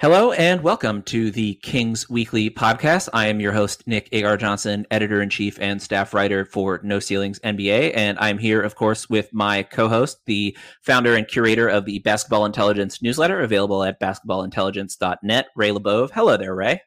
Hello and welcome to the Kings Weekly podcast. I am your host, Nick Agar Johnson, editor in chief and staff writer for No Ceilings NBA. And I'm here, of course, with my co host, the founder and curator of the Basketball Intelligence newsletter, available at basketballintelligence.net, Ray Labove. Hello there, Ray.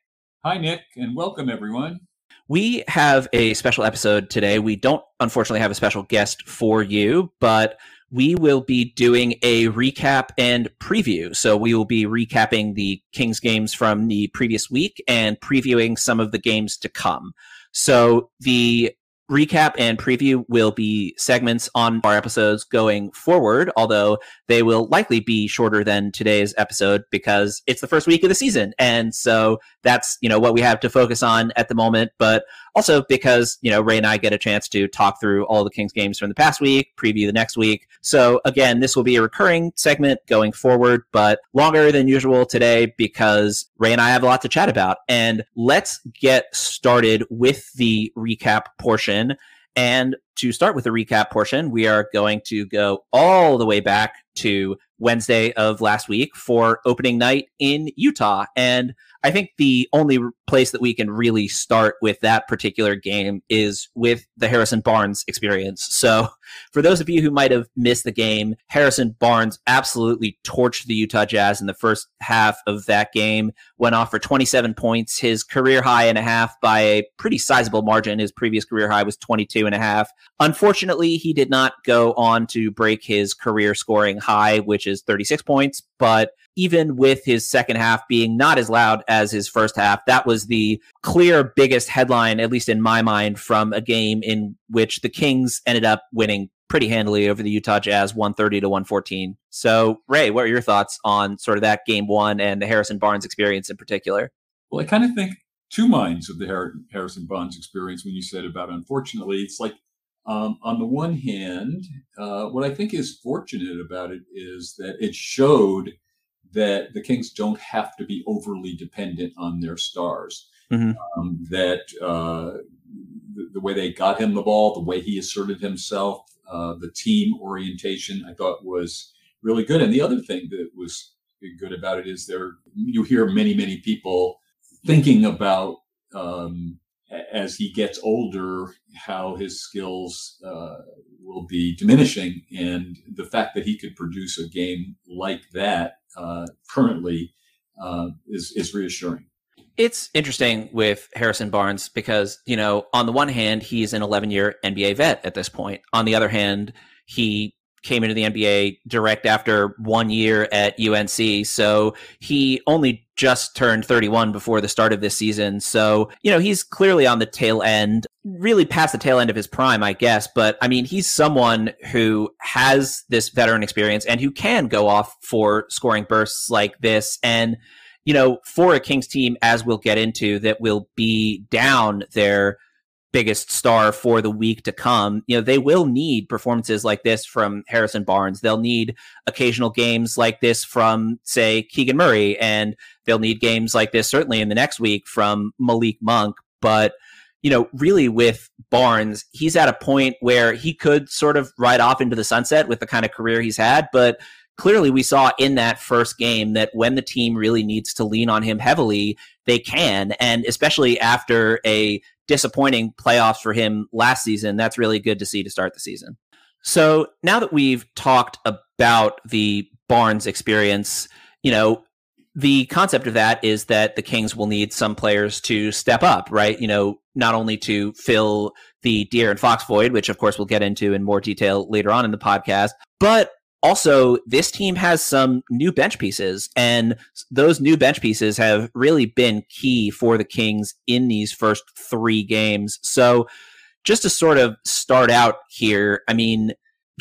Hi, Nick, and welcome, everyone. We have a special episode today. We don't, unfortunately, have a special guest for you, but we will be doing a recap and preview. So we will be recapping the Kings games from the previous week and previewing some of the games to come. So the recap and preview will be segments on our episodes going forward, although they will likely be shorter than today's episode because it's the first week of the season. And so that's, you know, what we have to focus on at the moment. But also because, you know, Ray and I get a chance to talk through all the Kings games from the past week, preview the next week. So again, this will be a recurring segment going forward, but longer than usual today because Ray and I have a lot to chat about. And let's get started with the recap portion. And to start with the recap portion, we are going to go all the way back to Wednesday of last week for opening night in Utah. And I think the only place that we can really start with that particular game is with the Harrison Barnes experience. So, for those of you who might have missed the game, Harrison Barnes absolutely torched the Utah Jazz in the first half of that game, went off for 27 points, his career high and a half by a pretty sizable margin. His previous career high was 22 and a half. Unfortunately, he did not go on to break his career scoring high, which is 36 points, but even with his second half being not as loud as his first half, that was the clear biggest headline, at least in my mind, from a game in which the Kings ended up winning pretty handily over the Utah Jazz 130 to 114. So, Ray, what are your thoughts on sort of that game one and the Harrison Barnes experience in particular? Well, I kind of think two minds of the Harrison Barnes experience when you said about unfortunately, it's like um, on the one hand, uh, what I think is fortunate about it is that it showed that the Kings don't have to be overly dependent on their stars. Mm-hmm. Um, that uh, the, the, way they got him the ball, the way he asserted himself, uh, the team orientation, I thought was really good. And the other thing that was good about it is there you hear many many people thinking about um, as he gets older how his skills uh, will be diminishing and the fact that he could produce a game like that uh, currently uh, is is reassuring. It's interesting with Harrison Barnes because you know on the one hand he's an 11 year NBA vet at this point. On the other hand, he came into the NBA direct after one year at UNC. So he only just turned 31 before the start of this season. So, you know, he's clearly on the tail end, really past the tail end of his prime, I guess. But I mean, he's someone who has this veteran experience and who can go off for scoring bursts like this. And, you know, for a Kings team, as we'll get into, that will be down their biggest star for the week to come. You know, they will need performances like this from Harrison Barnes. They'll need occasional games like this from, say, Keegan Murray, and they'll need games like this certainly in the next week from Malik Monk. But, you know, really with Barnes, he's at a point where he could sort of ride off into the sunset with the kind of career he's had, but clearly we saw in that first game that when the team really needs to lean on him heavily, they can. And especially after a disappointing playoffs for him last season, that's really good to see to start the season. So now that we've talked about the Barnes experience, you know, the concept of that is that the Kings will need some players to step up, right? You know, not only to fill the De'Aaron Fox void, which of course we'll get into in more detail later on in the podcast, but also, this team has some new bench pieces, and those new bench pieces have really been key for the Kings in these first three games. So, just to sort of start out here, I mean,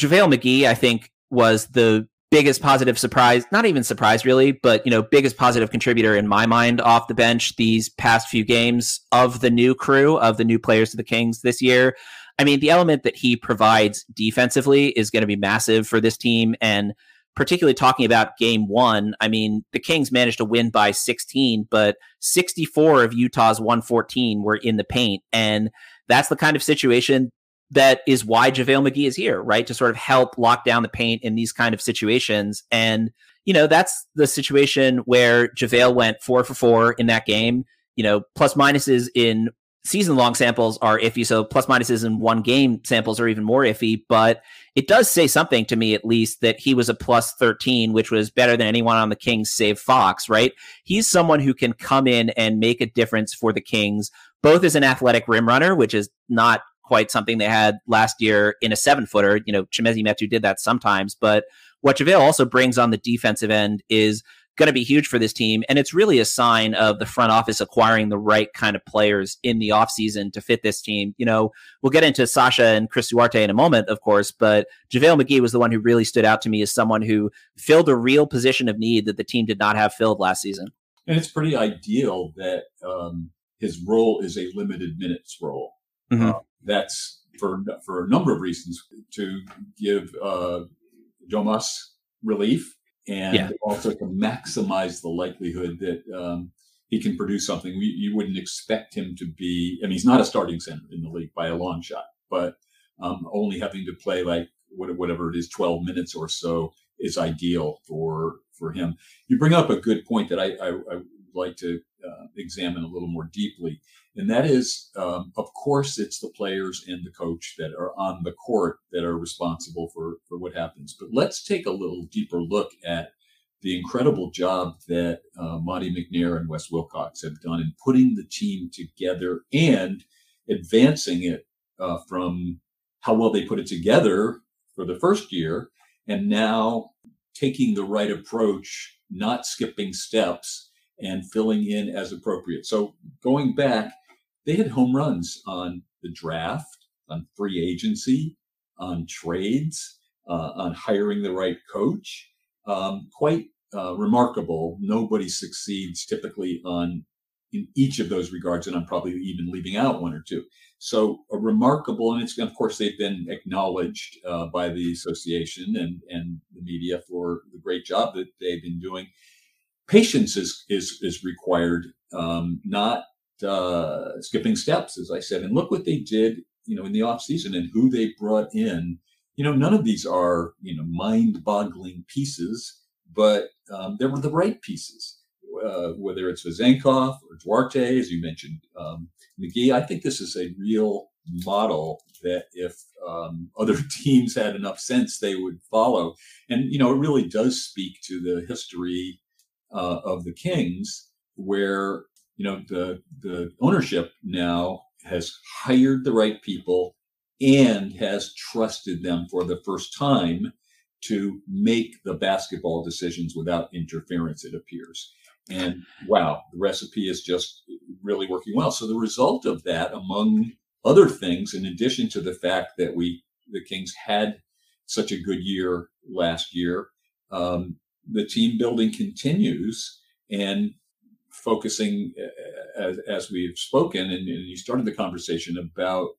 JaVale McGee, I think, was the biggest positive surprise, not even surprise really, but you know, biggest positive contributor in my mind off the bench these past few games of the new crew, of the new players to the Kings this year. I mean, the element that he provides defensively is going to be massive for this team. And particularly talking about game one, I mean, the Kings managed to win by 16, but 64 of Utah's 114 were in the paint. And that's the kind of situation that is why JaVale McGee is here, right? To sort of help lock down the paint in these kind of situations. And, you know, that's the situation where JaVale went four for four in that game. You know, plus minuses in season long samples are iffy. So plus minuses in one game samples are even more iffy. But it does say something to me, at least, that he was a plus 13, which was better than anyone on the Kings save Fox, right? He's someone who can come in and make a difference for the Kings, both as an athletic rim runner, which is not quite something they had last year in a seven footer. You know, Chimezie Metu did that sometimes, but what JaVale also brings on the defensive end is going to be huge for this team. And it's really a sign of the front office acquiring the right kind of players in the offseason to fit this team. You know, we'll get into Sasha and Chris Duarte in a moment, of course, but JaVale McGee was the one who really stood out to me as someone who filled a real position of need that the team did not have filled last season. And it's pretty ideal that um, his role is a limited minutes role. Mm-hmm. Uh, that's for for a number of reasons to give uh, Domas relief and yeah. also to maximize the likelihood that um, he can produce something. We, you wouldn't expect him to be. I mean, he's not a starting center in the league by a long shot, but um, only having to play like whatever it is, 12 minutes or so is ideal for for him. You bring up a good point that I, I, I like to uh, examine a little more deeply. And that is, um, of course, it's the players and the coach that are on the court that are responsible for, for what happens. But let's take a little deeper look at the incredible job that uh, Monte McNair and Wes Wilcox have done in putting the team together and advancing it uh, from how well they put it together for the first year and now taking the right approach, not skipping steps and filling in as appropriate. So going back, they had home runs on the draft, on free agency, on trades, uh, on hiring the right coach. Um, quite uh, remarkable. Nobody succeeds typically on in each of those regards, and I'm probably even leaving out one or two. So a remarkable, and it's of course they've been acknowledged uh, by the association and and the media for the great job that they've been doing. Patience is is is required, um, not uh, skipping steps, as I said. And look what they did, you know, in the off season and who they brought in. You know, none of these are, you know, mind-boggling pieces, but um, they were the right pieces. Uh, whether it's Vezenkov or Duarte, as you mentioned, um, McGee, I think this is a real model that if um, other teams had enough sense, they would follow. And you know, it really does speak to the history uh, of the Kings, where you know, the the ownership now has hired the right people and has trusted them for the first time to make the basketball decisions without interference, it appears. And wow, the recipe is just really working well. So the result of that, among other things, in addition to the fact that we the Kings had such a good year last year, um, the team building continues, and focusing uh, as, as we've spoken, and, and, you started the conversation about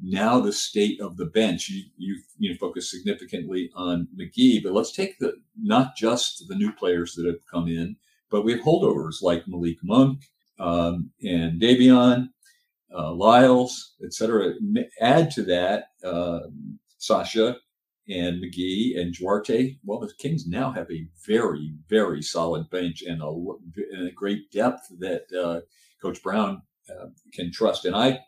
now the state of the bench. You, you you focus significantly on McGee, but let's take the not just the new players that have come in, but we have holdovers like Malik Monk um, and Davion, uh, Lyles, etc. Add to that uh, Sasha and McGee and Duarte. Well, the Kings now have a very, very solid bench and a, and a great depth that uh, Coach Brown uh, can trust. And I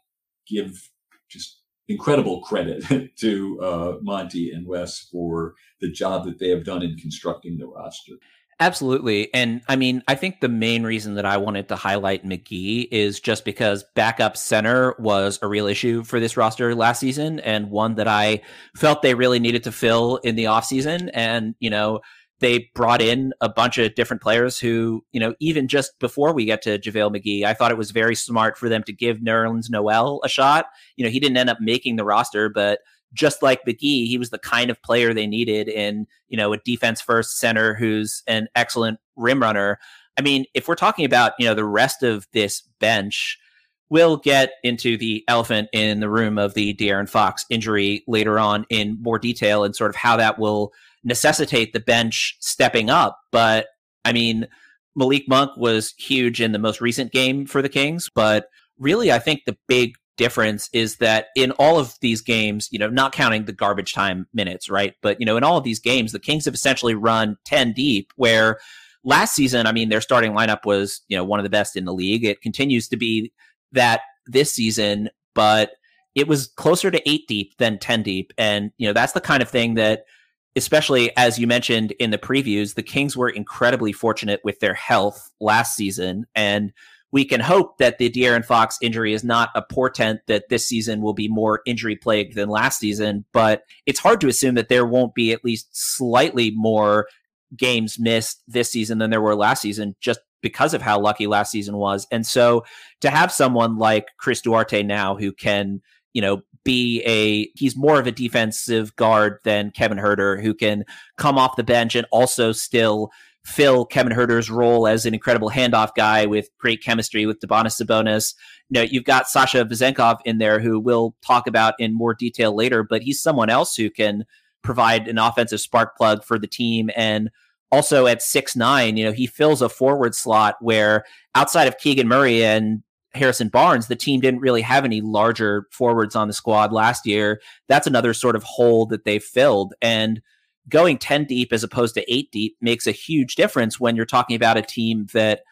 give just incredible credit to uh, Monte and Wes for the job that they have done in constructing the roster. Absolutely. And I mean, I think the main reason that I wanted to highlight McGee is just because backup center was a real issue for this roster last season and one that I felt they really needed to fill in the offseason. And, you know, they brought in a bunch of different players who, you know, even just before we get to JaVale McGee, I thought it was very smart for them to give Nerlens Noel a shot. You know, he didn't end up making the roster, but just like McGee, he was the kind of player they needed in, you know, a defense first center who's an excellent rim runner. I mean, if we're talking about, you know, the rest of this bench, we'll get into the elephant in the room of the De'Aaron Fox injury later on in more detail and sort of how that will necessitate the bench stepping up. But I mean, Malik Monk was huge in the most recent game for the Kings, but really, I think the big difference is that in all of these games, you know, not counting the garbage time minutes, right? But, you know, in all of these games, the Kings have essentially run 10 deep, where last season, I mean, their starting lineup was, you know, one of the best in the league. It continues to be that this season, but it was closer to eight deep than 10 deep. And, you know, that's the kind of thing that, especially as you mentioned in the previews, the Kings were incredibly fortunate with their health last season. And we can hope that the De'Aaron Fox injury is not a portent that this season will be more injury plagued than last season. But it's hard to assume that there won't be at least slightly more games missed this season than there were last season, just because of how lucky last season was. And so to have someone like Chris Duarte now who can, you know, be a he's more of a defensive guard than Kevin Huerter, who can come off the bench and also still fill Kevin Huerter's role as an incredible handoff guy with great chemistry with Domantas Sabonis. You know, you've got Sasha Vezenkov in there who we'll talk about in more detail later, but he's someone else who can provide an offensive spark plug for the team and also at six nine, you know, he fills a forward slot where outside of Keegan Murray and Harrison Barnes, the team didn't really have any larger forwards on the squad last year. That's another sort of hole that they filled. And going 10 deep as opposed to 8 deep makes a huge difference when you're talking about a team that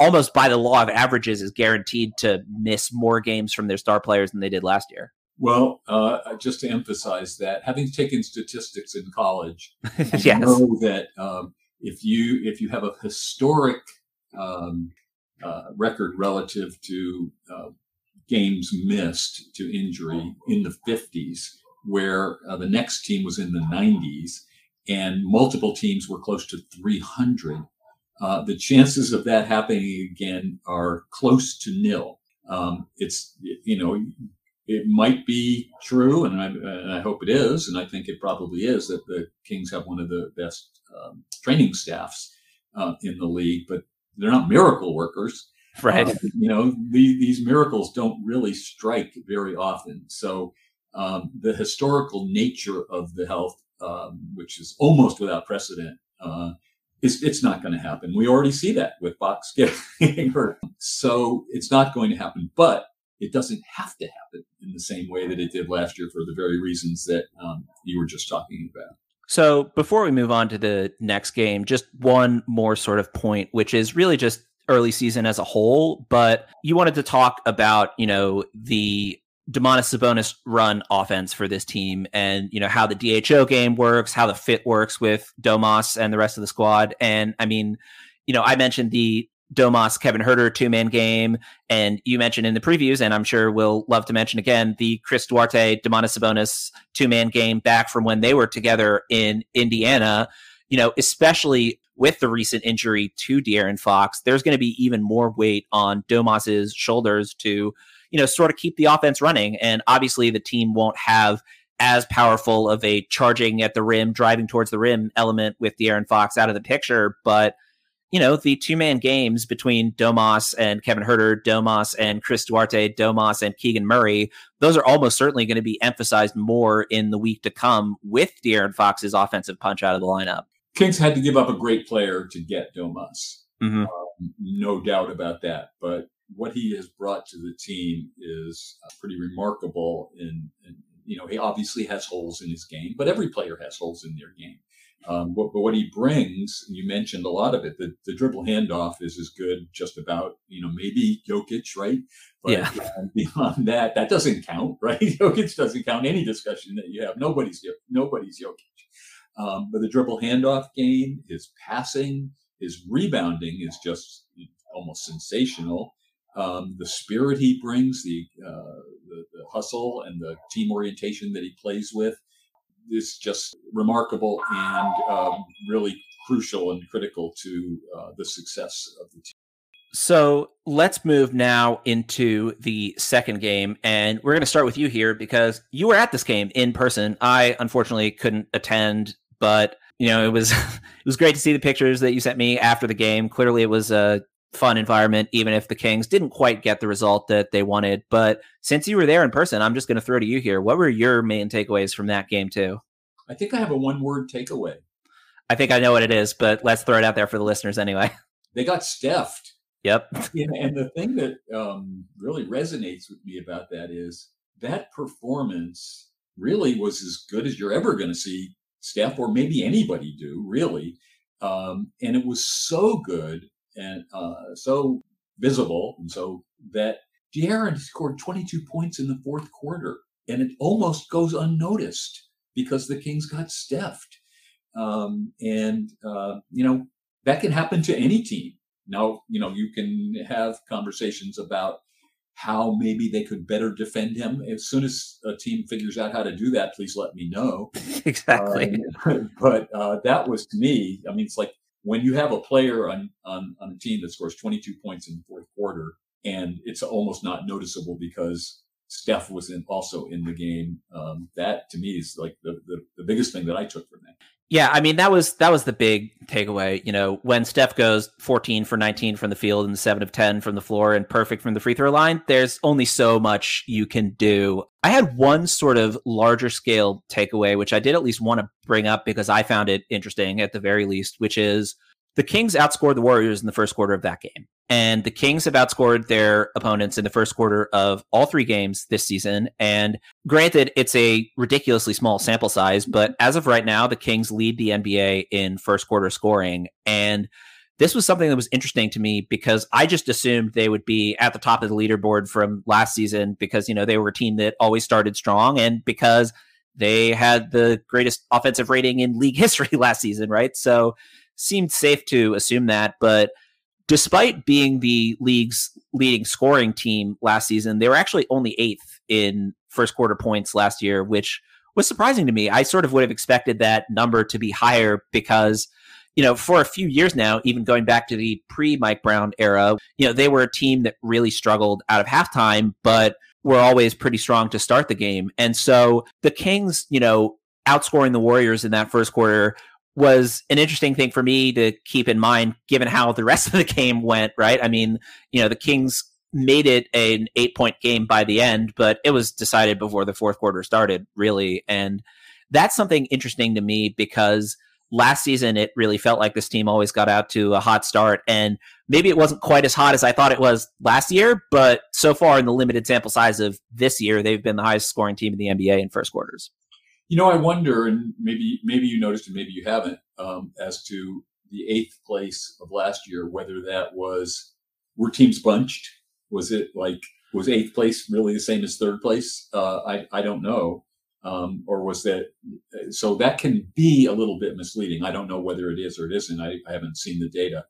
almost by the law of averages is guaranteed to miss more games from their star players than they did last year. Well, uh, just to emphasize that, having taken statistics in college, yes. I know that um, if you if you have a historic um, uh, record relative to uh, games missed to injury in the 50s, where uh, the next team was in the 90s, and multiple teams were close to 300. Uh, the chances of that happening again are close to nil. Um, it's you know it might be true, and I, and I, hope it is, and I think it probably is that the Kings have one of the best um, training staffs uh, in the league, but they're not miracle workers. Right. Uh, you know, the, these miracles don't really strike very often. So um, the historical nature of the health, um, which is almost without precedent, uh, is it's not going to happen. We already see that with Fox getting hurt. So it's not going to happen. But it doesn't have to happen in the same way that it did last year for the very reasons that um, you were just talking about. So before we move on to the next game, just one more sort of point, which is really just early season as a whole. But you wanted to talk about, you know, the Domantas Sabonis run offense for this team and, you know, how the DHO game works, how the fit works with Domas and the rest of the squad. And I mean, you know, I mentioned the Domas Kevin Huerter two man game, and you mentioned in the previews, and I'm sure we'll love to mention again the Chris Duarte Domantas Sabonis two man game back from when they were together in Indiana. You know, especially with the recent injury to De'Aaron Fox, there's going to be even more weight on Domas's shoulders to, you know, sort of keep the offense running. And obviously, the team won't have as powerful of a charging at the rim, driving towards the rim element with De'Aaron Fox out of the picture, but you know, the two man games between Domas and Kevin Huerter, Domas and Chris Duarte, Domas and Keegan Murray, those are almost certainly going to be emphasized more in the week to come with De'Aaron Fox's offensive punch out of the lineup. Kings had to give up a great player to get Domas. Mm-hmm. Um, no doubt about that. But what he has brought to the team is uh, pretty remarkable. In, in, you know, he obviously has holes in his game, but every player has holes in their game. Um, but, but, what he brings, you mentioned a lot of it. The, the dribble handoff is as good, just about you know maybe Jokic, right? But yeah. beyond that, that doesn't count, right? Jokic doesn't count any discussion that you have. Nobody's nobody's Jokic. Um, but the dribble handoff game, his passing, his rebounding is just almost sensational. Um, the spirit he brings, the, uh, the, the hustle and the team orientation that he plays with, is just remarkable and um, really crucial and critical to uh, the success of the team. So let's move now into the second game. And we're going to start with you here because you were at this game in person. I unfortunately couldn't attend, but you know, it was it was great to see the pictures that you sent me after the game. Clearly it was a fun environment, even if the Kings didn't quite get the result that they wanted. But since you were there in person, I'm just going to throw to you here. What were your main takeaways from that game, too? I think I have a one word takeaway. I think I know what it is, but let's throw it out there for the listeners anyway. They got stuffed. Yep. and the thing that um, really resonates with me about that is that performance really was as good as you're ever going to see Steph or maybe anybody do, really. Um, and it was so good and uh, so visible, and so that De'Aaron scored 22 points in the fourth quarter, and it almost goes unnoticed because the Kings got stuffed. Um, and uh, you know that can happen to any team. Now, you know you can have conversations about how maybe they could better defend him. As soon as a team figures out how to do that, please let me know. exactly. Um, but uh, that was to me, I mean, it's like when you have a player on, on, on a team that scores 22 points in the fourth quarter, and it's almost not noticeable because Steph was in, also in the game. Um, that to me is like the, the, the biggest thing that I took from that. Yeah, I mean that was that was the big takeaway. You know, when Steph goes 14 for 19 from the field and 7 of 10 from the floor and perfect from the free throw line, there's only so much you can do. I had one sort of larger scale takeaway which I did at least want to bring up because I found it interesting at the very least, which is the Kings outscored the Warriors in the first quarter of that game. And the Kings have outscored their opponents in the first quarter of all three games this season. And granted, it's a ridiculously small sample size, but as of right now, the Kings lead the NBA in first quarter scoring. And this was something that was interesting to me because I just assumed they would be at the top of the leaderboard from last season because, you know, they were a team that always started strong and because they had the greatest offensive rating in league history last season, right? So seemed safe to assume that. But despite being the league's leading scoring team last season, they were actually only eighth in first quarter points last year, which was surprising to me. I sort of would have expected that number to be higher because, you know, for a few years now, even going back to the pre Mike Brown era, you know, they were a team that really struggled out of halftime, but were always pretty strong to start the game. And so the Kings, you know, outscoring the Warriors in that first quarter was an interesting thing for me to keep in mind given how the rest of the game went, right? I mean, you know, the Kings made it an eight point game by the end, but it was decided before the fourth quarter started, really. And that's something interesting to me because last season it really felt like this team always got out to a hot start. And maybe it wasn't quite as hot as I thought it was last year, but so far in the limited sample size of this year, they've been the highest scoring team in the NBA in first quarters. You know, I wonder, and maybe maybe you noticed and maybe you haven't, um, as to the eighth place of last year, whether that was were teams bunched? Was it like was eighth place really the same as third place? Uh, I I don't know, um, or was that so that can be a little bit misleading. I don't know whether it is or it isn't. I, I haven't seen the data.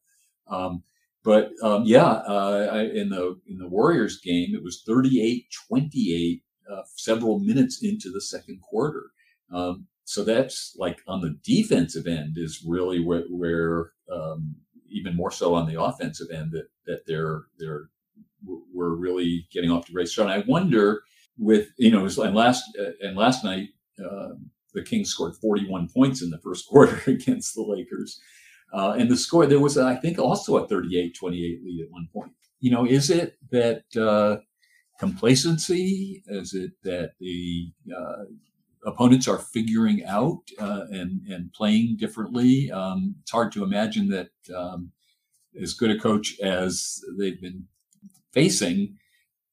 Um, but um, yeah, uh, I, in the in the Warriors game, it was 38-28 uh, several minutes into the second quarter. Um, so that's like on the defensive end is really where, where um, even more so on the offensive end that that they're they're we're really getting off to a great start. And I wonder with you know and last uh, and last night uh, the Kings scored 41 points in the first quarter against the Lakers. Uh, and the score there was I think also a 38-28 lead at one point. You know, is it that uh, complacency? Is it that the uh, opponents are figuring out uh, and and playing differently. Um, it's hard to imagine that um, as good a coach as they've been facing,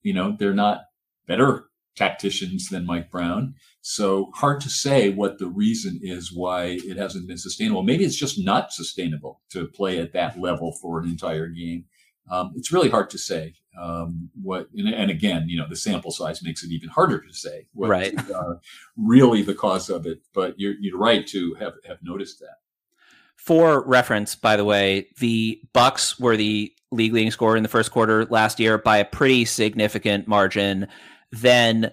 you know, they're not better tacticians than Mike Brown. So hard to say what the reason is why it hasn't been sustainable. Maybe it's just not sustainable to play at that level for an entire game. Um, it's really hard to say um, what, and, and, again, you know, the sample size makes it even harder to say what right. uh, really the cause of it. But you're, you're right to have, have noticed that. For reference, by the way, the Bucks were the league leading scorer in the first quarter last year by a pretty significant margin. Then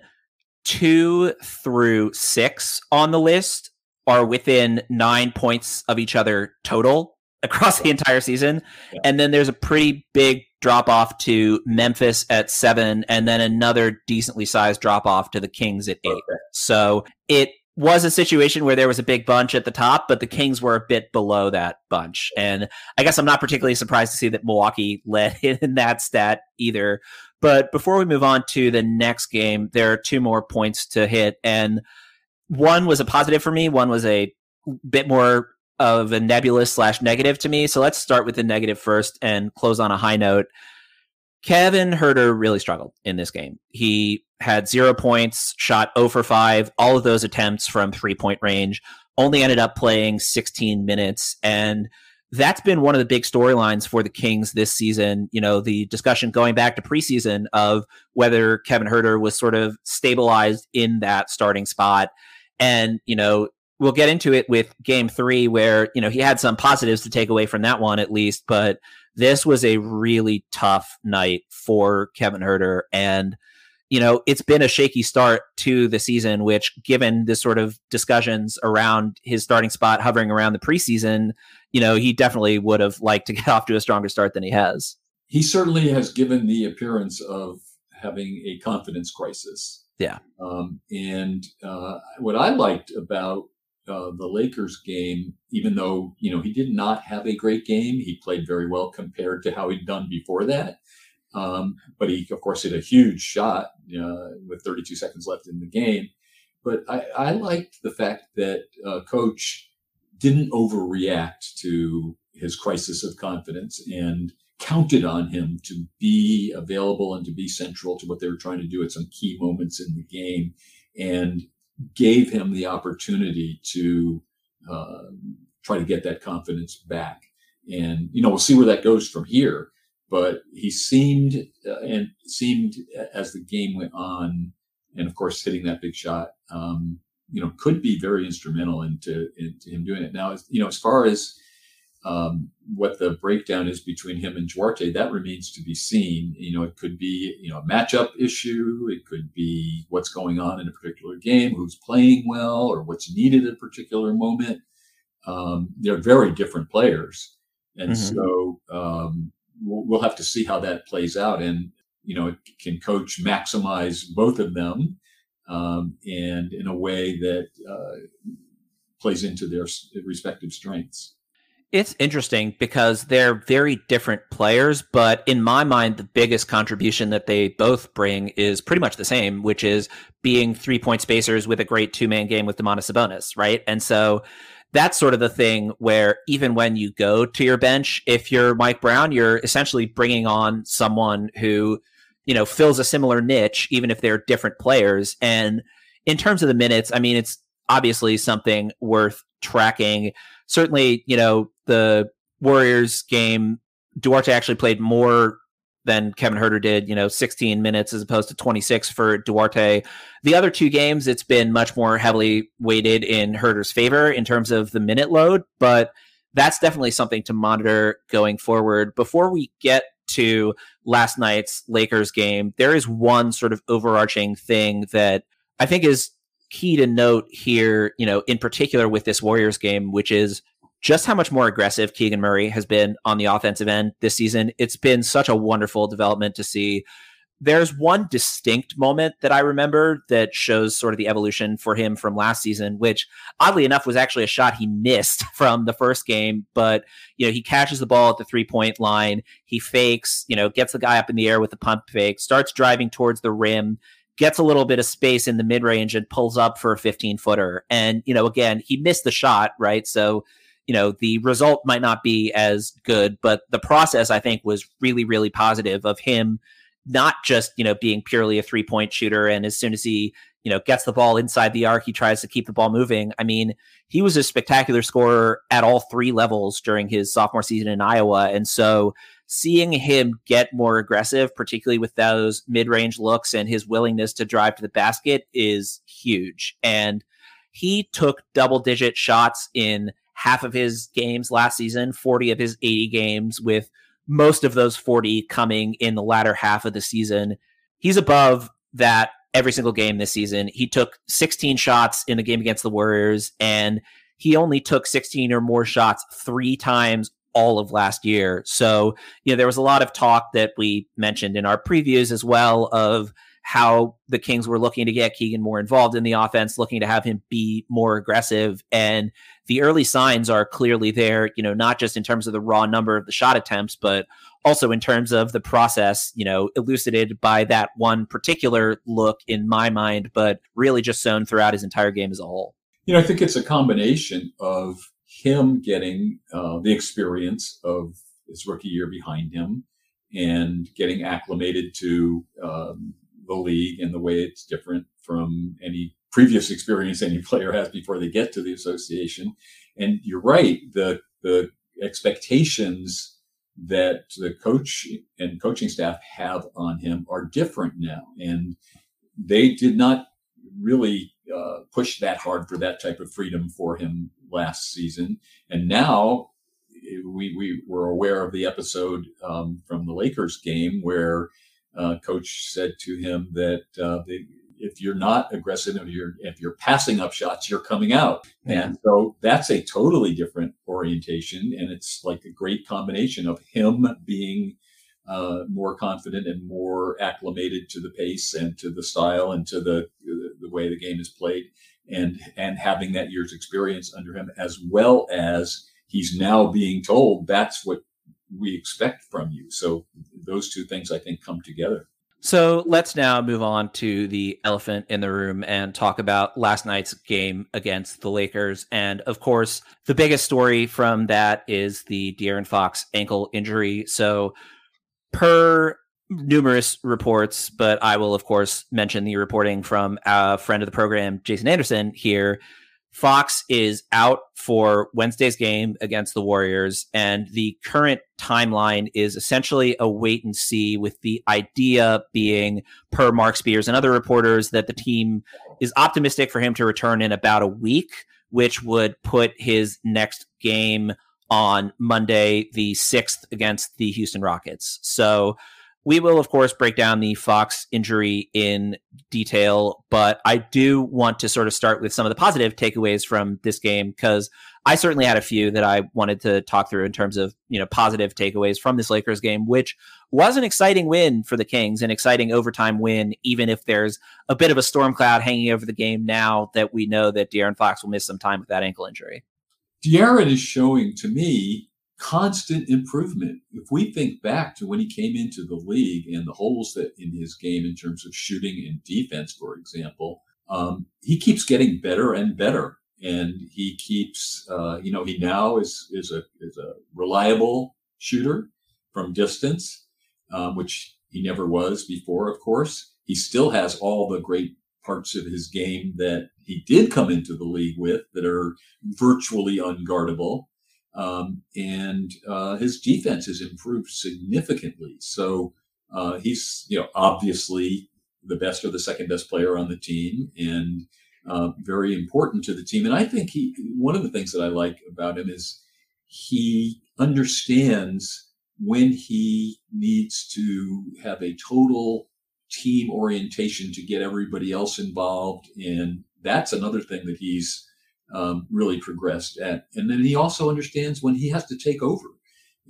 two through six on the list are within nine points of each other total across the entire season. Yeah. And then there's a pretty big drop off to Memphis at seven, and then another decently sized drop off to the Kings at eight. Okay. So it was a situation where there was a big bunch at the top, but the Kings were a bit below that bunch. And I guess I'm not particularly surprised to see that Milwaukee led in that stat either. But before we move on to the next game, there are two more points to hit. And one was a positive for me, one was a bit more of a nebulous slash negative to me. So let's start with the negative first and close on a high note. Kevin Huerter really struggled in this game. He had zero points, shot 0 for 5, all of those attempts from three point range, only ended up playing 16 minutes. And that's been one of the big storylines for the Kings this season. You know, the discussion going back to preseason of whether Kevin Huerter was sort of stabilized in that starting spot. And, you know, we'll get into it with game three, where, you know, he had some positives to take away from that one at least, but this was a really tough night for Kevin Huerter. And, you know, it's been a shaky start to the season, which, given the sort of discussions around his starting spot hovering around the preseason, you know, he definitely would have liked to get off to a stronger start than he has. He certainly has given the appearance of having a confidence crisis. Yeah. Um, and uh, what I liked about uh, the Lakers game, even though you know he did not have a great game, he played very well compared to how he'd done before that. Um, but he, of course, hit a huge shot uh, with 32 seconds left in the game. But I, I liked the fact that uh, Coach didn't overreact to his crisis of confidence and counted on him to be available and to be central to what they were trying to do at some key moments in the game. And gave him the opportunity to uh, try to get that confidence back. And you know, we'll see where that goes from here. But he seemed uh, and seemed as the game went on, and of course, hitting that big shot, um, you know, could be very instrumental into into him doing it. Now, you know, as far as um, what the breakdown is between him and Duarte, that remains to be seen. You know, it could be you know a matchup issue. It could be what's going on in a particular game, who's playing well, or what's needed at a particular moment. Um, they're very different players, and mm-hmm. so um, we'll, we'll have to see how that plays out. And you know, can coach maximize both of them, um, and in a way that uh, plays into their respective strengths. It's interesting because they're very different players, but in my mind, the biggest contribution that they both bring is pretty much the same, which is being three point spacers with a great two man game with Domantas Sabonis, right? And so that's sort of the thing where even when you go to your bench, if you're Mike Brown, you're essentially bringing on someone who, you know, fills a similar niche, even if they're different players. And in terms of the minutes, I mean, it's obviously something worth tracking. Certainly, you know, the Warriors game, Duarte actually played more than Kevin Huerter did, you know, 16 minutes as opposed to 26 for Duarte. The other two games, it's been much more heavily weighted in Huerter's favor in terms of the minute load, but that's definitely something to monitor going forward. Before we get to last night's Lakers game, there is one sort of overarching thing that I think is key to note here, you know, in particular with this Warriors game, which is just how much more aggressive Keegan Murray has been on the offensive end this season. It's been such a wonderful development to see. There's one distinct moment that I remember that shows sort of the evolution for him from last season, which oddly enough was actually a shot he missed from the first game. But, you know, he catches the ball at the three point line. He fakes, you know, gets the guy up in the air with the pump fake, starts driving towards the rim, gets a little bit of space in the mid range and pulls up for a 15 footer. And, you know, again, he missed the shot, right? So, you know, the result might not be as good, but the process I think was really, really positive of him not just, you know, being purely a three point shooter. And as soon as he, you know, gets the ball inside the arc, he tries to keep the ball moving. I mean, he was a spectacular scorer at all three levels during his sophomore season in Iowa. And so seeing him get more aggressive, particularly with those mid range looks and his willingness to drive to the basket is huge. And he took double digit shots in half of his games last season, 40 of his 80 games, with most of those 40 coming in the latter half of the season. He's above that every single game this season. He took 16 shots in the game against the Warriors, and he only took 16 or more shots three times all of last year. So, you know, there was a lot of talk that we mentioned in our previews as well of how the Kings were looking to get Keegan more involved in the offense, looking to have him be more aggressive. And the early signs are clearly there, you know, not just in terms of the raw number of the shot attempts, but also in terms of the process, you know, elucidated by that one particular look in my mind, but really just sown throughout his entire game as a whole. You know, I think it's a combination of him getting uh, the experience of his rookie year behind him and getting acclimated to um, the league and the way it's different from any previous experience any player has before they get to the association. And you're right, the the expectations that the coach and coaching staff have on him are different now, and they did not really uh, push that hard for that type of freedom for him last season. And now we, we were aware of the episode um, from the Lakers game where uh, coach said to him that uh, they, if you're not aggressive, if you're if you're passing up shots, you're coming out. Yeah. And so that's a totally different orientation, and it's like a great combination of him being uh, more confident and more acclimated to the pace and to the style and to the the way the game is played, and and having that year's experience under him, as well as he's now being told that's what we expect from you. So those two things I think come together. So let's now move on to the elephant in the room and talk about last night's game against the Lakers. And of course, the biggest story from that is the De'Aaron Fox ankle injury. So, per numerous reports, but I will, of course, mention the reporting from a friend of the program, Jason Anderson, here. Fox is out for Wednesday's game against the Warriors, and the current timeline is essentially a wait and see, with the idea being, per Marc Spears and other reporters, that the team is optimistic for him to return in about a week, which would put his next game on Monday, the 6th, against the Houston Rockets. So, we will, of course, break down the Fox injury in detail, but I do want to sort of start with some of the positive takeaways from this game because I certainly had a few that I wanted to talk through in terms of you know positive takeaways from this Lakers game, which was an exciting win for the Kings, an exciting overtime win, even if there's a bit of a storm cloud hanging over the game now that we know that De'Aaron Fox will miss some time with that ankle injury. De'Aaron is showing to me constant improvement. If we think back to when he came into the league and the holes that in his game in terms of shooting and defense, for example, um, he keeps getting better and better. And he keeps, uh, you know, he now is is a is a reliable shooter from distance, um, which he never was before. Of course, he still has all the great parts of his game that he did come into the league with that are virtually unguardable. Um, and uh, his defense has improved significantly. So uh, he's, you know, obviously the best or the second best player on the team, and uh, very important to the team. And I think he, one of the things that I like about him is he understands when he needs to have a total team orientation to get everybody else involved, and that's another thing that he's um, really progressed at. And then he also understands when he has to take over.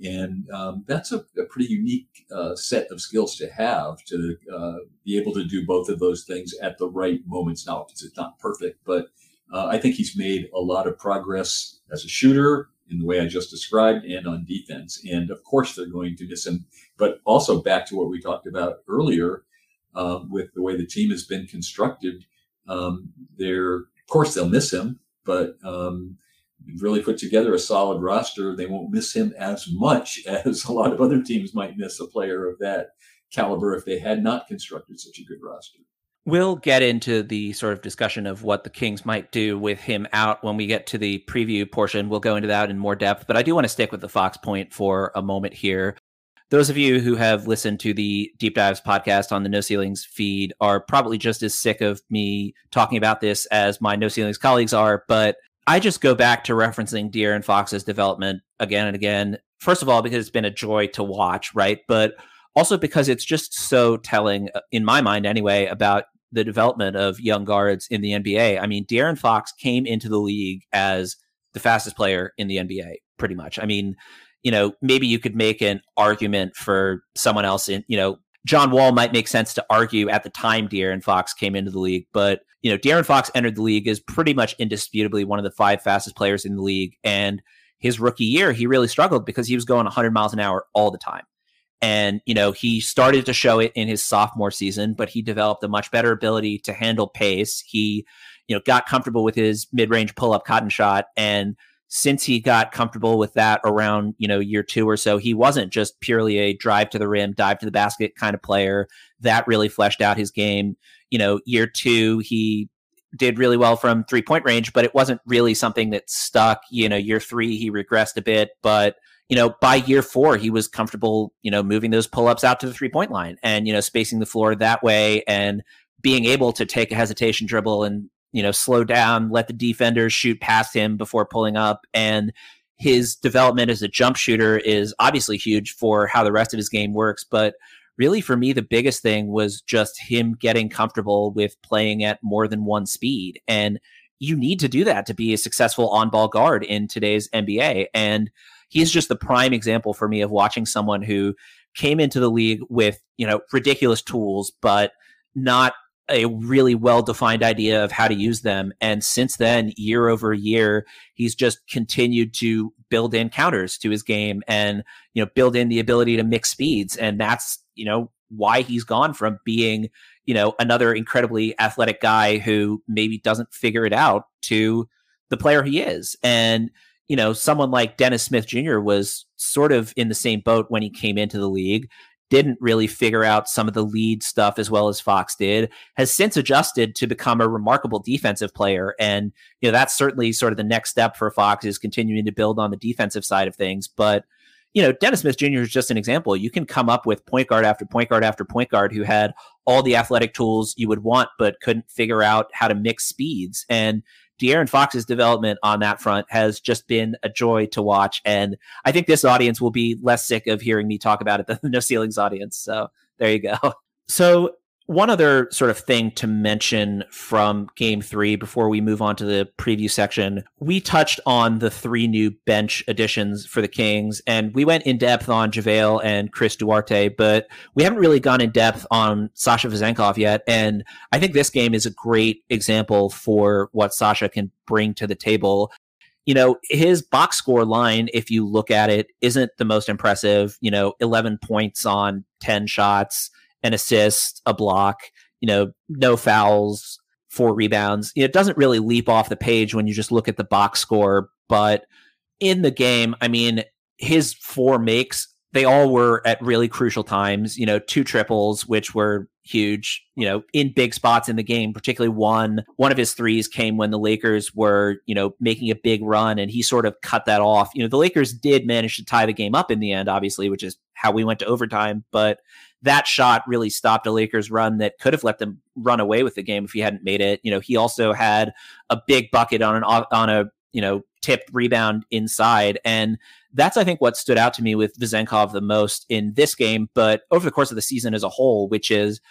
And um, that's a, a, pretty unique uh, set of skills to have to uh, be able to do both of those things at the right moments. Now, it's not perfect, but uh, I think he's made a lot of progress as a shooter in the way I just described and on defense. And of course, they're going to miss him. But also back to what we talked about earlier um, with the way the team has been constructed, um, they're, of course, they'll miss him but um, really put together a solid roster. They won't miss him as much as a lot of other teams might miss a player of that caliber if they had not constructed such a good roster. We'll get into the sort of discussion of what the Kings might do with him out when we get to the preview portion. We'll go into that in more depth, but I do want to stick with the Fox point for a moment here. Those of you who have listened to the Deep Dives podcast on the No Ceilings feed are probably just as sick of me talking about this as my No Ceilings colleagues are, but I just go back to referencing De'Aaron Fox's development again and again. First of all, because it's been a joy to watch, right? But also because it's just so telling, uh, in my mind anyway, about the development of young guards in the NBA. I mean, De'Aaron Fox came into the league as the fastest player in the NBA, pretty much. I mean, you know, maybe you could make an argument for someone else in, you know, John Wall might make sense to argue at the time De'Aaron Fox came into the league, but you know, De'Aaron Fox entered the league as pretty much indisputably one of the five fastest players in the league. And his rookie year, he really struggled because he was going 100 miles an hour all the time. And, you know, he started to show it in his sophomore season, but he developed a much better ability to handle pace. He, you know, got comfortable with his mid range pull up cotton shot and since he got comfortable with that around, you know, year two or so, he wasn't just purely a drive to the rim, dive to the basket kind of player. That really fleshed out his game. You know, year two, he did really well from three point range, but it wasn't really something that stuck. You know, year three, he regressed a bit, but you know, by year four, he was comfortable, you know, moving those pull ups out to the three point line and, you know, spacing the floor that way and being able to take a hesitation dribble and, you know, slow down, let the defenders shoot past him before pulling up. And his development as a jump shooter is obviously huge for how the rest of his game works. But really, for me, the biggest thing was just him getting comfortable with playing at more than one speed. And you need to do that to be a successful on ball guard in today's NBA. And he's just the prime example for me of watching someone who came into the league with, you know, ridiculous tools, but not a really well defined idea of how to use them. And since then, year over year, he's just continued to build in counters to his game and, you know, build in the ability to mix speeds. And that's, you know, why he's gone from being, you know, another incredibly athletic guy who maybe doesn't figure it out to the player he is. And, you know, someone like Dennis Smith Jr. was sort of in the same boat when he came into the league, didn't really figure out some of the lead stuff as well as Fox did, has since adjusted to become a remarkable defensive player. And, you know, that's certainly sort of the next step for Fox is continuing to build on the defensive side of things. But, you know, Dennis Smith Jr. is just an example. You can come up with point guard after point guard after point guard who had all the athletic tools you would want, but couldn't figure out how to mix speeds. And De'Aaron Fox's development on that front has just been a joy to watch. And I think this audience will be less sick of hearing me talk about it than the No Ceilings audience. So there you go. So one other sort of thing to mention from game three before we move on to the preview section, we touched on the three new bench additions for the Kings, and we went in depth on JaVale and Chris Duarte, but we haven't really gone in depth on Sasha Vezenkov yet. And I think this game is a great example for what Sasha can bring to the table. You know, his box score line, if you look at it, isn't the most impressive. You know, 11 points on 10 shots an assist, a block, you know, no fouls, four rebounds. It doesn't really leap off the page when you just look at the box score, but in the game, I mean, his four makes, they all were at really crucial times, you know, two triples, which were huge, you know, in big spots in the game, particularly one. One of his threes came when the Lakers were, you know, making a big run and he sort of cut that off. You know, the Lakers did manage to tie the game up in the end, obviously, which is how we went to overtime, but that shot really stopped a Lakers run that could have let them run away with the game if he hadn't made it. You know, he also had a big bucket on an on a you know tipped rebound inside, and that's I think what stood out to me with Vezenkov the most in this game, but over the course of the season as a whole, which is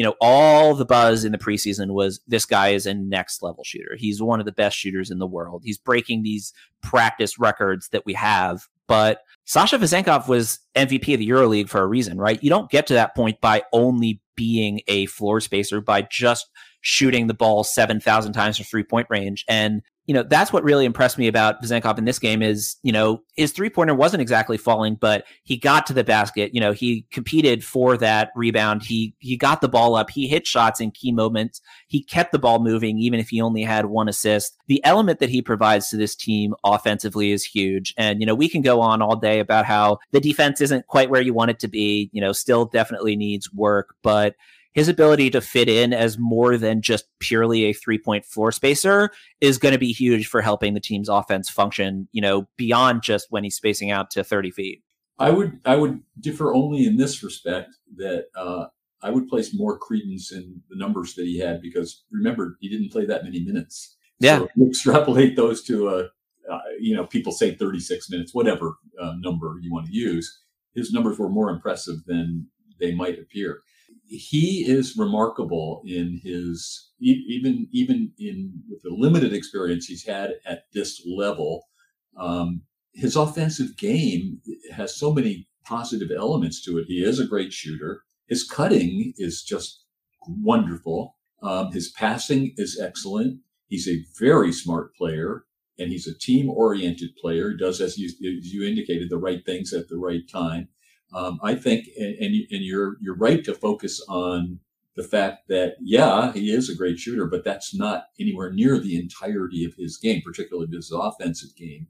you know, all the buzz in the preseason was this guy is a next level shooter. He's one of the best shooters in the world. He's breaking these practice records that we have. But Sasha Vezenkov was MVP of the EuroLeague for a reason, right? You don't get to that point by only being a floor spacer, by just shooting the ball 7,000 times from three point range. And you know, that's what really impressed me about Vezenkov in this game is, you know, his three pointer wasn't exactly falling, but he got to the basket. You know, he competed for that rebound. He he got the ball up. He hit shots in key moments. He kept the ball moving, even if he only had one assist. The element that he provides to this team offensively is huge. And, you know, we can go on all day about how the defense isn't quite where you want it to be, you know, still definitely needs work, but his ability to fit in as more than just purely a three point floor spacer is going to be huge for helping the team's offense function, you know, beyond just when he's spacing out to 30 feet. I would I would differ only in this respect that uh, I would place more credence in the numbers that he had because remember he didn't play that many minutes. Yeah, so extrapolate those to a uh, you know people say 36 minutes, whatever uh, number you want to use. His numbers were more impressive than they might appear he is remarkable in his even even in with the limited experience he's had at this level. Um, his offensive game has so many positive elements to it. He is a great shooter. His cutting is just wonderful. Um, his passing is excellent. He's a very smart player and he's a team oriented player. He does, as you, as you indicated, the right things at the right time. Um, I think, and, and, and you're you're right to focus on the fact that yeah, he is a great shooter, but that's not anywhere near the entirety of his game, particularly his offensive game.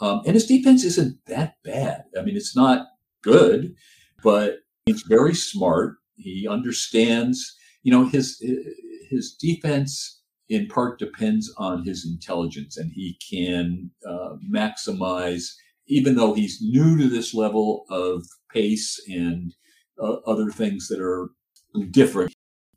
Um, and his defense isn't that bad. I mean, it's not good, but he's very smart. He understands, you know, his his defense in part depends on his intelligence, and he can uh, maximize. Even though he's new to this level of pace and uh, other things that are different,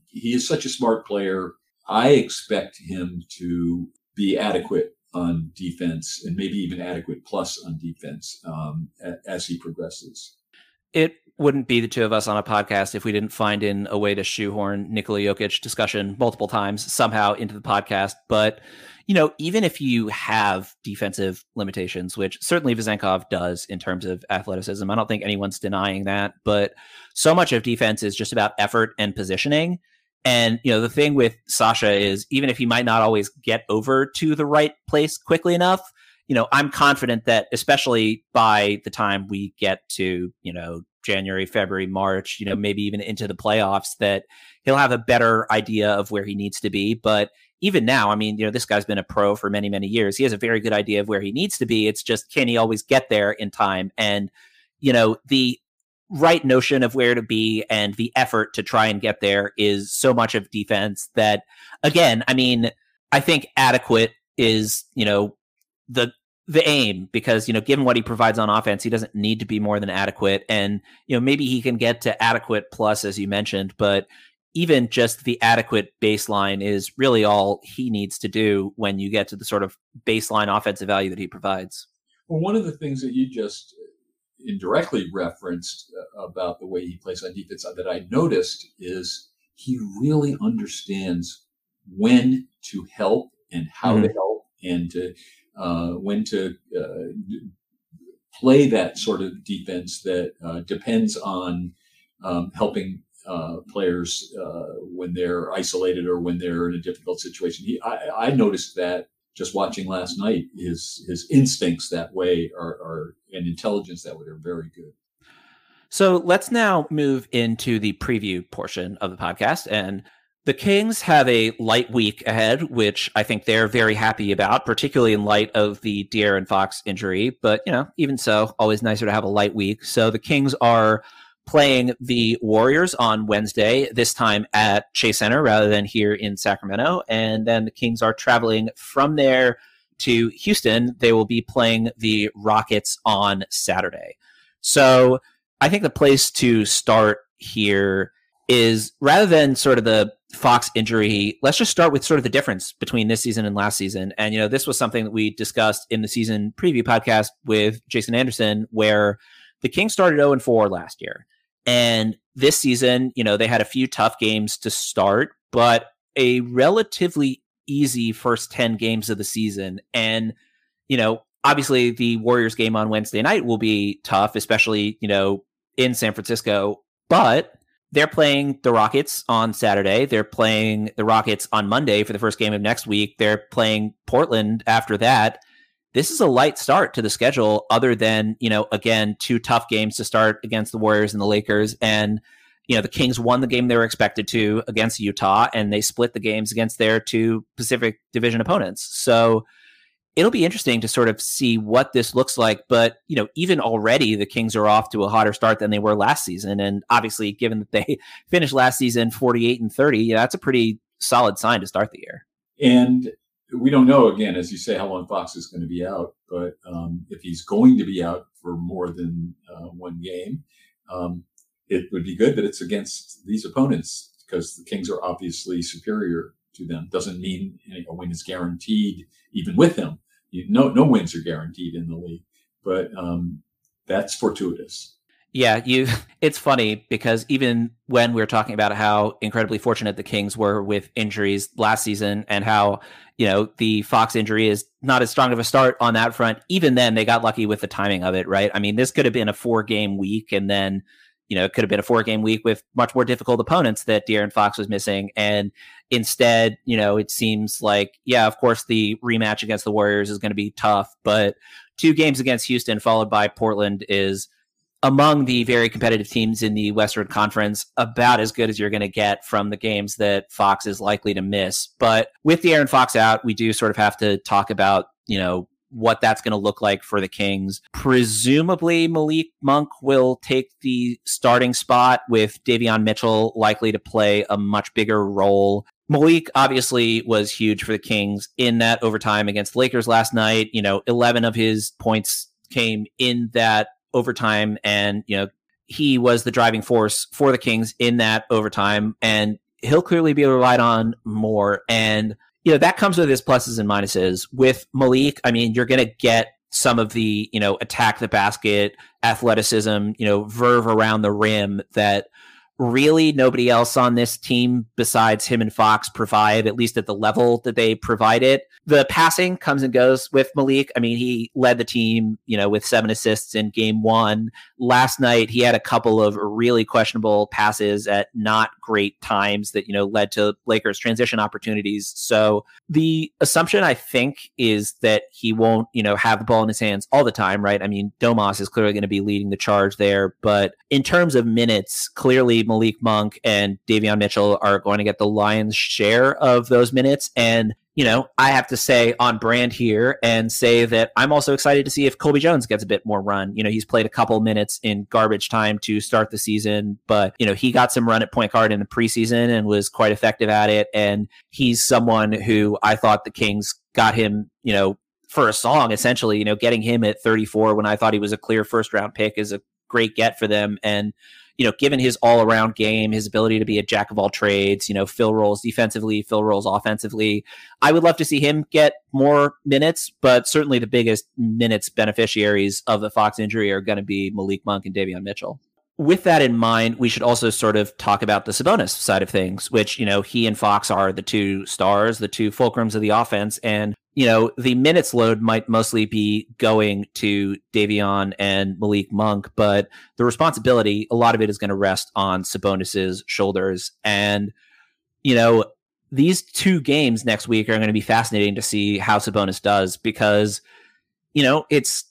he is such a smart player. I expect him to be adequate on defense and maybe even adequate plus on defense um, as he progresses. It wouldn't be the two of us on a podcast if we didn't find in a way to shoehorn Nikola Jokic discussion multiple times somehow into the podcast. But, you know, even if you have defensive limitations, which certainly Vezenkov does in terms of athleticism, I don't think anyone's denying that. But so much of defense is just about effort and positioning. And, you know, the thing with Sasha is even if he might not always get over to the right place quickly enough, you know, I'm confident that especially by the time we get to, you know, January, February, March, you know, maybe even into the playoffs, that he'll have a better idea of where he needs to be. But even now, I mean, you know, this guy's been a pro for many, many years. He has a very good idea of where he needs to be. It's just, can he always get there in time? And, you know, the right notion of where to be and the effort to try and get there is so much of defense that, again, I mean, I think adequate is, you know, the the aim because you know given what he provides on offense he doesn't need to be more than adequate and you know maybe he can get to adequate plus as you mentioned but even just the adequate baseline is really all he needs to do when you get to the sort of baseline offensive value that he provides well one of the things that you just indirectly referenced uh, about the way he plays on defense that i noticed is he really understands when to help and how mm-hmm. to help and to uh, when to uh, play that sort of defense that uh, depends on um, helping uh, players uh, when they're isolated or when they're in a difficult situation. He, I, I, noticed that just watching last night. His his instincts that way are, are and intelligence that way are very good. So let's now move into the preview portion of the podcast and the Kings have a light week ahead, which I think they're very happy about, particularly in light of the De'Aaron Fox injury. But, you know, even so, always nicer to have a light week. So the Kings are playing the Warriors on Wednesday, this time at Chase Center rather than here in Sacramento. And then the Kings are traveling from there to Houston. They will be playing the Rockets on Saturday. So I think the place to start here is rather than sort of the Fox injury, let's just start with sort of the difference between this season and last season. And, you know, this was something that we discussed in the season preview podcast with Jason Anderson, where the Kings started 0 4 last year. And this season, you know, they had a few tough games to start, but a relatively easy first 10 games of the season. And, you know, obviously the Warriors game on Wednesday night will be tough, especially, you know, in San Francisco. But they're playing the Rockets on Saturday. They're playing the Rockets on Monday for the first game of next week. They're playing Portland after that. This is a light start to the schedule, other than, you know, again, two tough games to start against the Warriors and the Lakers. And, you know, the Kings won the game they were expected to against Utah, and they split the games against their two Pacific Division opponents. So, it'll be interesting to sort of see what this looks like. But, you know, even already the Kings are off to a hotter start than they were last season. And obviously, given that they finished last season 48 and 30, yeah, that's a pretty solid sign to start the year. And we don't know, again, as you say, how long Fox is going to be out. But um, if he's going to be out for more than uh, one game, um, it would be good that it's against these opponents because the Kings are obviously superior to them. Doesn't mean a win is guaranteed even with him you, no no wins are guaranteed in the league, but um, that's fortuitous. Yeah, you. It's funny because even when we are talking about how incredibly fortunate the Kings were with injuries last season, and how you know the Fox injury is not as strong of a start on that front. Even then, they got lucky with the timing of it, right? I mean, this could have been a four game week, and then you know, it could have been a four game week with much more difficult opponents that De'Aaron Fox was missing. And instead, you know, it seems like, yeah, of course, the rematch against the Warriors is going to be tough, but two games against Houston followed by Portland is among the very competitive teams in the Western Conference, about as good as you're going to get from the games that Fox is likely to miss. But with De'Aaron Fox out, we do sort of have to talk about, you know, what that's going to look like for the Kings. Presumably, Malik Monk will take the starting spot with Davion Mitchell likely to play a much bigger role. Malik obviously was huge for the Kings in that overtime against the Lakers last night. You know, 11 of his points came in that overtime and, you know, he was the driving force for the Kings in that overtime and he'll clearly be relied on more and you know, that comes with his pluses and minuses. With Malik, I mean, you're going to get some of the, you know, attack the basket, athleticism, you know, verve around the rim that really nobody else on this team besides him and Fox provide, at least at the level that they provide it. The passing comes and goes with Malik. I mean, he led the team, you know, with seven assists in game one. Last night, he had a couple of really questionable passes at not great times that, you know, led to Lakers transition opportunities. So the assumption, I think, is that he won't, you know, have the ball in his hands all the time, right? I mean, Domas is clearly going to be leading the charge there. But in terms of minutes, clearly Malik Monk and Davion Mitchell are going to get the lion's share of those minutes. And you know, I have to say on brand here and say that I'm also excited to see if Colby Jones gets a bit more run. You know, he's played a couple minutes in garbage time to start the season, but, you know, he got some run at point guard in the preseason and was quite effective at it. And he's someone who I thought the Kings got him, you know, for a song, essentially, you know, getting him at 34 when I thought he was a clear first round pick is a great get for them. And, you know, given his all around game, his ability to be a jack of all trades, you know, fill roles defensively, fill roles offensively, I would love to see him get more minutes, but certainly the biggest minutes beneficiaries of the Fox injury are going to be Malik Monk and Davion Mitchell with that in mind, we should also sort of talk about the Sabonis side of things, which, you know, he and Fox are the two stars, the two fulcrums of the offense. And, you know, the minutes load might mostly be going to Davion and Malik Monk, but the responsibility, a lot of it is going to rest on Sabonis's shoulders. And, you know, these two games next week are going to be fascinating to see how Sabonis does because, you know, it's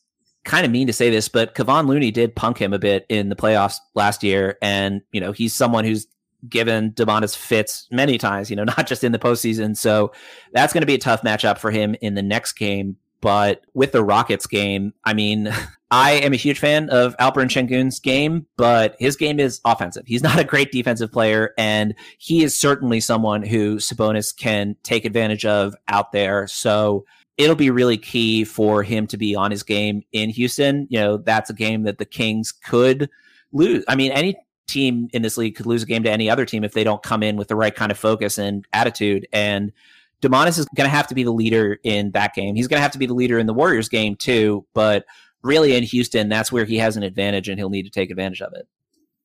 kind of mean to say this, but Kevon Looney did punk him a bit in the playoffs last year. And, you know, he's someone who's given Domantas fits many times, you know, not just in the postseason. So that's going to be a tough matchup for him in the next game. But with the Rockets game, I mean, I am a huge fan of Alperen Sengun's game, but his game is offensive. He's not a great defensive player, and he is certainly someone who Sabonis can take advantage of out there. So it'll be really key for him to be on his game in Houston. You know, that's a game that the Kings could lose. I mean, any team in this league could lose a game to any other team if they don't come in with the right kind of focus and attitude. And Domantas is going to have to be the leader in that game. He's going to have to be the leader in the Warriors game too. But really, in Houston, that's where he has an advantage, and he'll need to take advantage of it.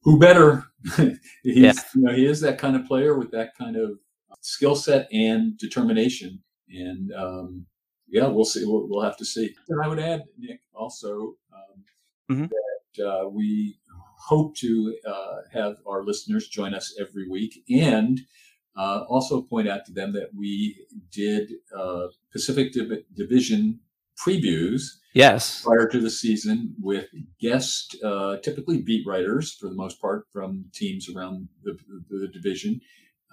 Who better? yeah. You know, he is that kind of player with that kind of skill set and determination. And um, yeah, we'll see. We'll, we'll, have to see. And I would add, Nick, also um, mm-hmm. that uh, we hope to uh, have our listeners join us every week and uh, also point out to them that we did uh, Pacific Div- Division previews. Yes. Prior to the season with guest, uh, typically beat writers for the most part from teams around the, the, the division.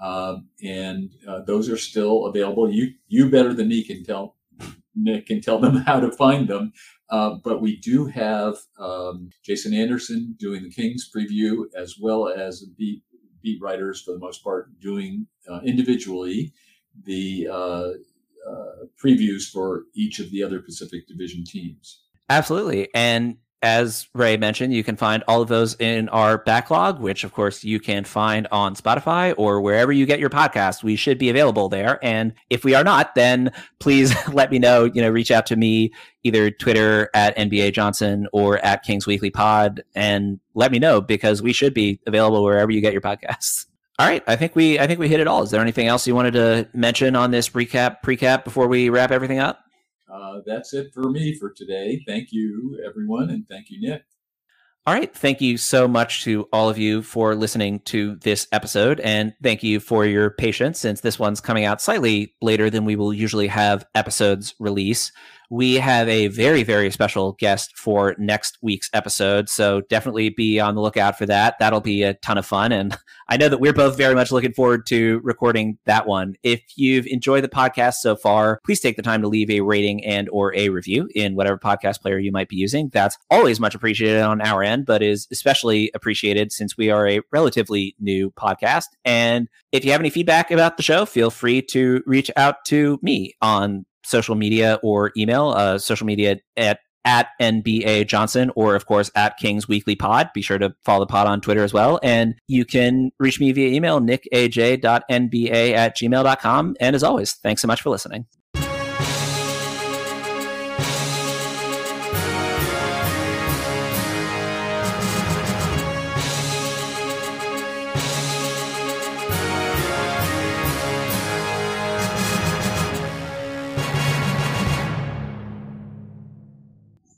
Um, and uh, those are still available. You you better than me can tell Nick can tell them how to find them. Uh, but we do have um, Jason Anderson doing the Kings preview, as well as beat beat writers for the most part doing uh, individually the uh, uh previews for each of the other Pacific Division teams. Absolutely, and as Ray mentioned, you can find all of those in our backlog, which of course you can find on Spotify or wherever you get your podcast. We should be available there. And if we are not, then please let me know. You know, reach out to me either Twitter at NBA Johnson or at Kings Weekly Pod and let me know because we should be available wherever you get your podcasts. All right, I think we I think we hit it all. Is there anything else you wanted to mention on this recap precap before we wrap everything up? Uh, that's it for me for today. Thank you, everyone, and thank you, Nick. All right. Thank you so much to all of you for listening to this episode. And thank you for your patience since this one's coming out slightly later than we will usually have episodes release. We have a very, very special guest for next week's episode. So definitely be on the lookout for that. That'll be a ton of fun. And I know that we're both very much looking forward to recording that one. If you've enjoyed the podcast so far, please take the time to leave a rating and or a review in whatever podcast player you might be using. That's always much appreciated on our end, but is especially appreciated since we are a relatively new podcast. And if you have any feedback about the show, feel free to reach out to me on social media or email. Uh, social media at at NBA Johnson or, of course, at Kings Weekly Pod. Be sure to follow the pod on Twitter as well. And you can reach me via email, nickaj.nba at gmail.com. And as always, thanks so much for listening.